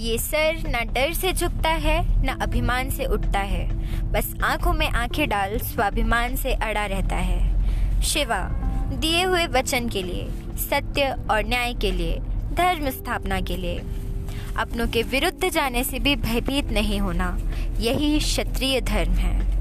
ये सर न डर से झुकता है, न अभिमान से उठता है। बस आँखों में आँखें डाल स्वाभिमान से अड़ा रहता है। शिवा, दिए हुए वचन के लिए, सत्य और न्याय के लिए, धर्म स्थापना के लिए। अपनों के विरुद्ध जाने से भी भयभीत नहीं होना, यही क्षत्रिय धर्म है।